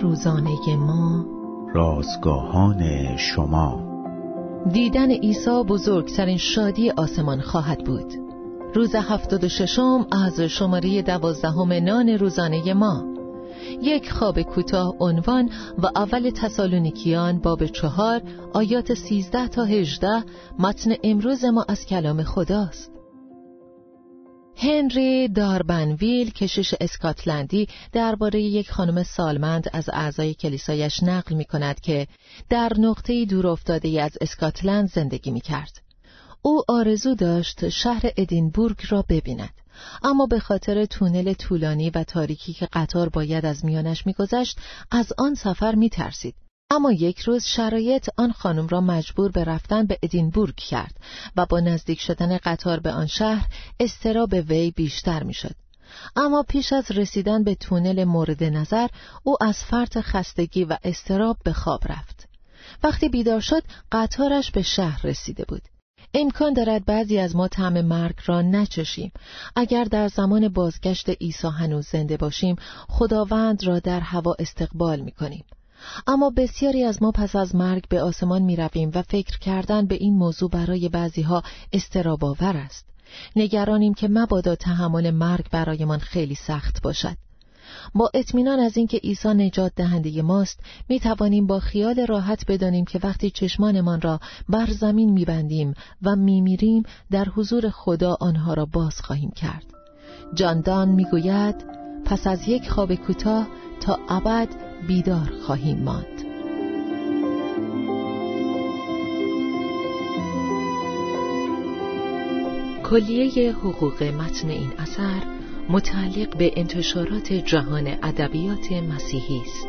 روزانه ما. رازگاهان شما. دیدن عیسی بزرگترین شادی آسمان خواهد بود. روز هفتاد و ششم از شماره دوازدهم نان روزانه ما. یک خواب کوتاه عنوان و اول تسالونیکیان باب چهار آیات سیزده تا هجده متن امروز ما از کلام خداست. هنری داربنویل کشش اسکاتلندی درباره یک خانم سالمند از اعضای کلیسایش نقل می کند که در نقطه دور افتاده از اسکاتلند زندگی می کرد. او آرزو داشت شهر ادینبورگ را ببیند. اما به خاطر تونل طولانی و تاریکی که قطار باید از میانش میگذشت از آن سفر میترسید اما یک روز شرایط آن خانم را مجبور به رفتن به ادینبورگ کرد و با نزدیک شدن قطار به آن شهر استراب وی بیشتر می‌شد. اما پیش از رسیدن به تونل مورد نظر او از فرط خستگی و استراب به خواب رفت. وقتی بیدار شد قطارش به شهر رسیده بود. امکان دارد بعضی از ما طعم مرگ را نچشیم اگر در زمان بازگشت عیسی هنوز زنده باشیم خداوند را در هوا استقبال می کنیم. اما بسیاری از ما پس از مرگ به آسمان می رویم و فکر کردن به این موضوع برای بعضی ها استراباور است. نگرانیم که مبادا تحمل مرگ برایمان خیلی سخت باشد. با اطمینان از اینکه عیسی نجات دهنده ماست می توانیم با خیال راحت بدانیم که وقتی چشمانمان را بر زمین می بندیم و می میریم در حضور خدا آنها را باز خواهیم کرد جاندان می گوید پس از یک خواب کوتاه تا ابد بیدار خواهیم ماند کلیه حقوق متن این اثر متعلق به انتشارات جهان ادبیات مسیحی است.